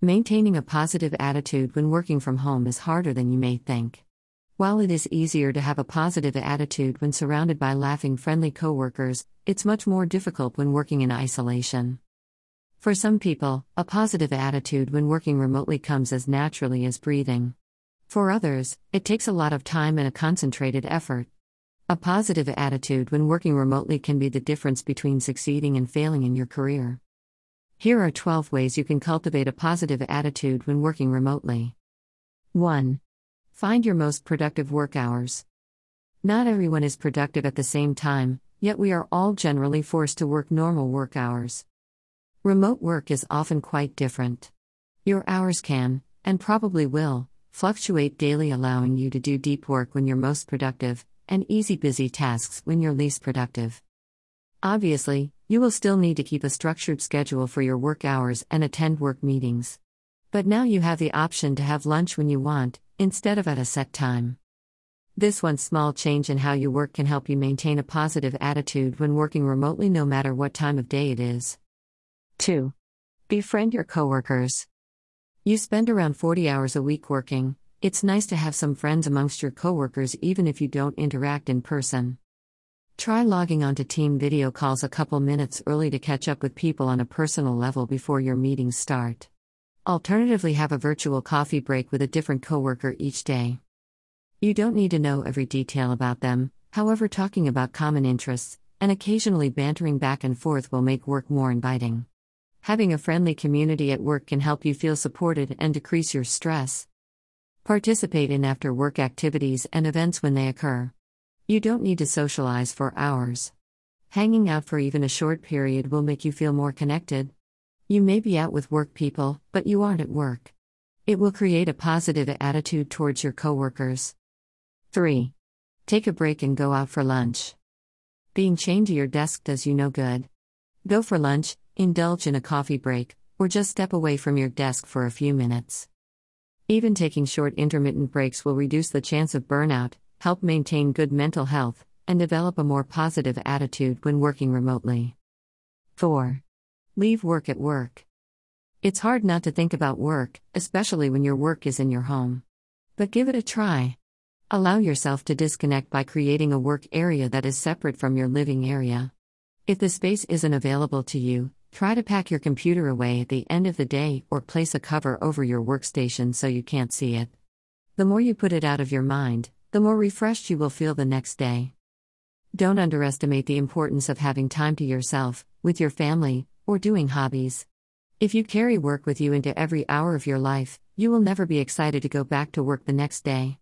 Maintaining a positive attitude when working from home is harder than you may think. While it is easier to have a positive attitude when surrounded by laughing, friendly coworkers, it's much more difficult when working in isolation. For some people, a positive attitude when working remotely comes as naturally as breathing. For others, it takes a lot of time and a concentrated effort. A positive attitude when working remotely can be the difference between succeeding and failing in your career. Here are 12 ways you can cultivate a positive attitude when working remotely. 1. Find your most productive work hours. Not everyone is productive at the same time, yet we are all generally forced to work normal work hours. Remote work is often quite different. Your hours can, and probably will, fluctuate daily, allowing you to do deep work when you're most productive, and easy busy tasks when you're least productive. Obviously, you will still need to keep a structured schedule for your work hours and attend work meetings. But now you have the option to have lunch when you want, instead of at a set time. This one small change in how you work can help you maintain a positive attitude when working remotely no matter what time of day it is. 2. Befriend your coworkers. You spend around 40 hours a week working, it's nice to have some friends amongst your coworkers even if you don't interact in person. Try logging onto team video calls a couple minutes early to catch up with people on a personal level before your meetings start. Alternatively, have a virtual coffee break with a different coworker each day. You don't need to know every detail about them, however, talking about common interests and occasionally bantering back and forth will make work more inviting. Having a friendly community at work can help you feel supported and decrease your stress. Participate in after work activities and events when they occur. You don't need to socialize for hours. Hanging out for even a short period will make you feel more connected. You may be out with work people, but you aren't at work. It will create a positive attitude towards your coworkers. 3. Take a break and go out for lunch. Being chained to your desk does you no good. Go for lunch, indulge in a coffee break, or just step away from your desk for a few minutes. Even taking short intermittent breaks will reduce the chance of burnout, help maintain good mental health, and develop a more positive attitude when working remotely. 4. Leave work at work. It's hard not to think about work, especially when your work is in your home. But give it a try. Allow yourself to disconnect by creating a work area that is separate from your living area. If the space isn't available to you, Try to pack your computer away at the end of the day or place a cover over your workstation so you can't see it. The more you put it out of your mind, the more refreshed you will feel the next day. Don't underestimate the importance of having time to yourself, with your family, or doing hobbies. If you carry work with you into every hour of your life, you will never be excited to go back to work the next day.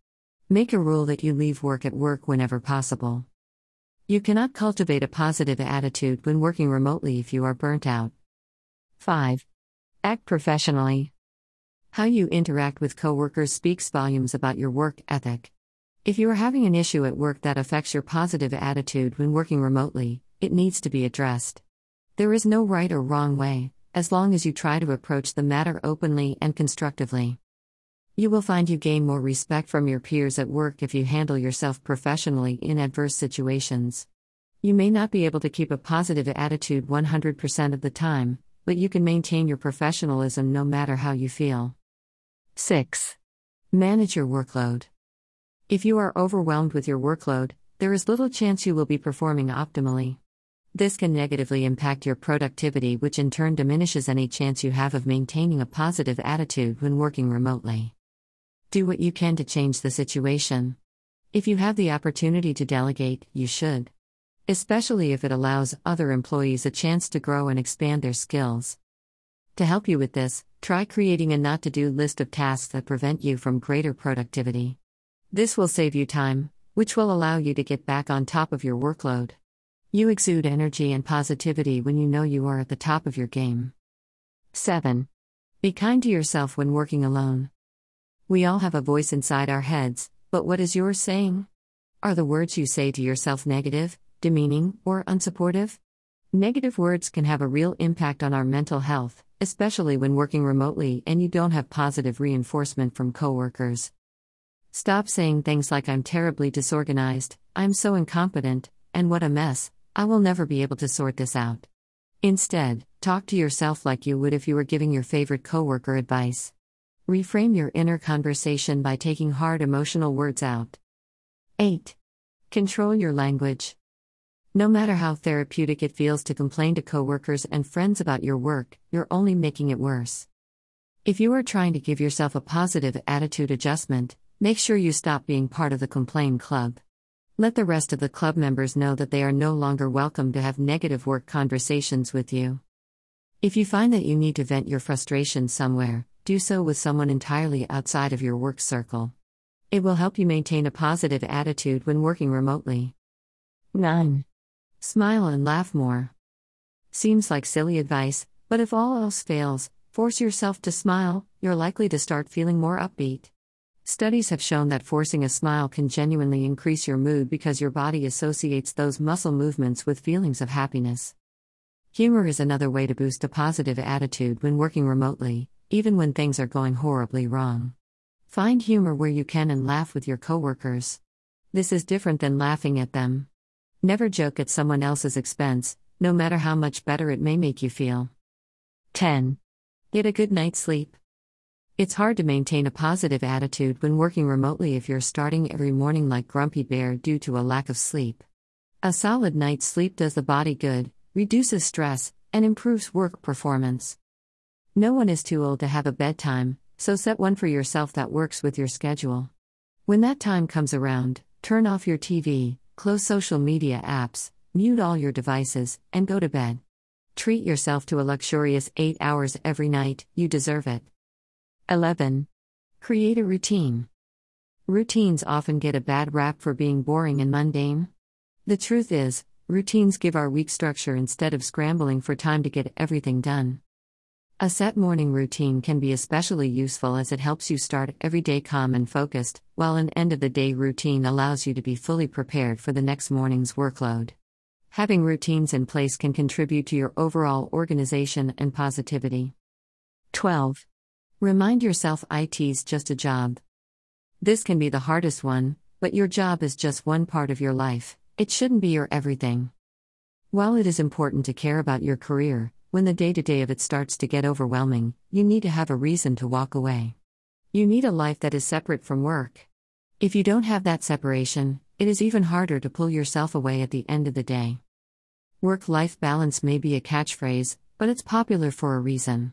Make a rule that you leave work at work whenever possible. You cannot cultivate a positive attitude when working remotely if you are burnt out. 5. Act professionally. How you interact with coworkers speaks volumes about your work ethic. If you are having an issue at work that affects your positive attitude when working remotely, it needs to be addressed. There is no right or wrong way, as long as you try to approach the matter openly and constructively. You will find you gain more respect from your peers at work if you handle yourself professionally in adverse situations. You may not be able to keep a positive attitude 100% of the time, but you can maintain your professionalism no matter how you feel. 6. Manage your workload. If you are overwhelmed with your workload, there is little chance you will be performing optimally. This can negatively impact your productivity, which in turn diminishes any chance you have of maintaining a positive attitude when working remotely. Do what you can to change the situation. If you have the opportunity to delegate, you should. Especially if it allows other employees a chance to grow and expand their skills. To help you with this, try creating a not to do list of tasks that prevent you from greater productivity. This will save you time, which will allow you to get back on top of your workload. You exude energy and positivity when you know you are at the top of your game. 7. Be kind to yourself when working alone. We all have a voice inside our heads, but what is yours saying? Are the words you say to yourself negative, demeaning, or unsupportive? Negative words can have a real impact on our mental health, especially when working remotely and you don't have positive reinforcement from coworkers. Stop saying things like I'm terribly disorganized, I'm so incompetent, and what a mess, I will never be able to sort this out. Instead, talk to yourself like you would if you were giving your favorite coworker advice. Reframe your inner conversation by taking hard emotional words out. 8. Control your language. No matter how therapeutic it feels to complain to coworkers and friends about your work, you're only making it worse. If you are trying to give yourself a positive attitude adjustment, make sure you stop being part of the complain club. Let the rest of the club members know that they are no longer welcome to have negative work conversations with you. If you find that you need to vent your frustration somewhere, do so with someone entirely outside of your work circle. It will help you maintain a positive attitude when working remotely. 9. Smile and laugh more. Seems like silly advice, but if all else fails, force yourself to smile, you're likely to start feeling more upbeat. Studies have shown that forcing a smile can genuinely increase your mood because your body associates those muscle movements with feelings of happiness. Humor is another way to boost a positive attitude when working remotely, even when things are going horribly wrong. Find humor where you can and laugh with your coworkers. This is different than laughing at them. Never joke at someone else's expense, no matter how much better it may make you feel. 10. Get a good night's sleep. It's hard to maintain a positive attitude when working remotely if you're starting every morning like Grumpy Bear due to a lack of sleep. A solid night's sleep does the body good, reduces stress, and improves work performance. No one is too old to have a bedtime, so set one for yourself that works with your schedule. When that time comes around, turn off your TV, close social media apps, mute all your devices, and go to bed. Treat yourself to a luxurious 8 hours every night, you deserve it. 11. Create a routine. Routines often get a bad rap for being boring and mundane. The truth is, routines give our week structure instead of scrambling for time to get everything done. A set morning routine can be especially useful as it helps you start every day calm and focused, while an end of the day routine allows you to be fully prepared for the next morning's workload. Having routines in place can contribute to your overall organization and positivity. 12. Remind yourself IT's just a job. This can be the hardest one, but your job is just one part of your life, it shouldn't be your everything. While it is important to care about your career, when the day to day of it starts to get overwhelming, you need to have a reason to walk away. You need a life that is separate from work. If you don't have that separation, it is even harder to pull yourself away at the end of the day. Work life balance may be a catchphrase, but it's popular for a reason.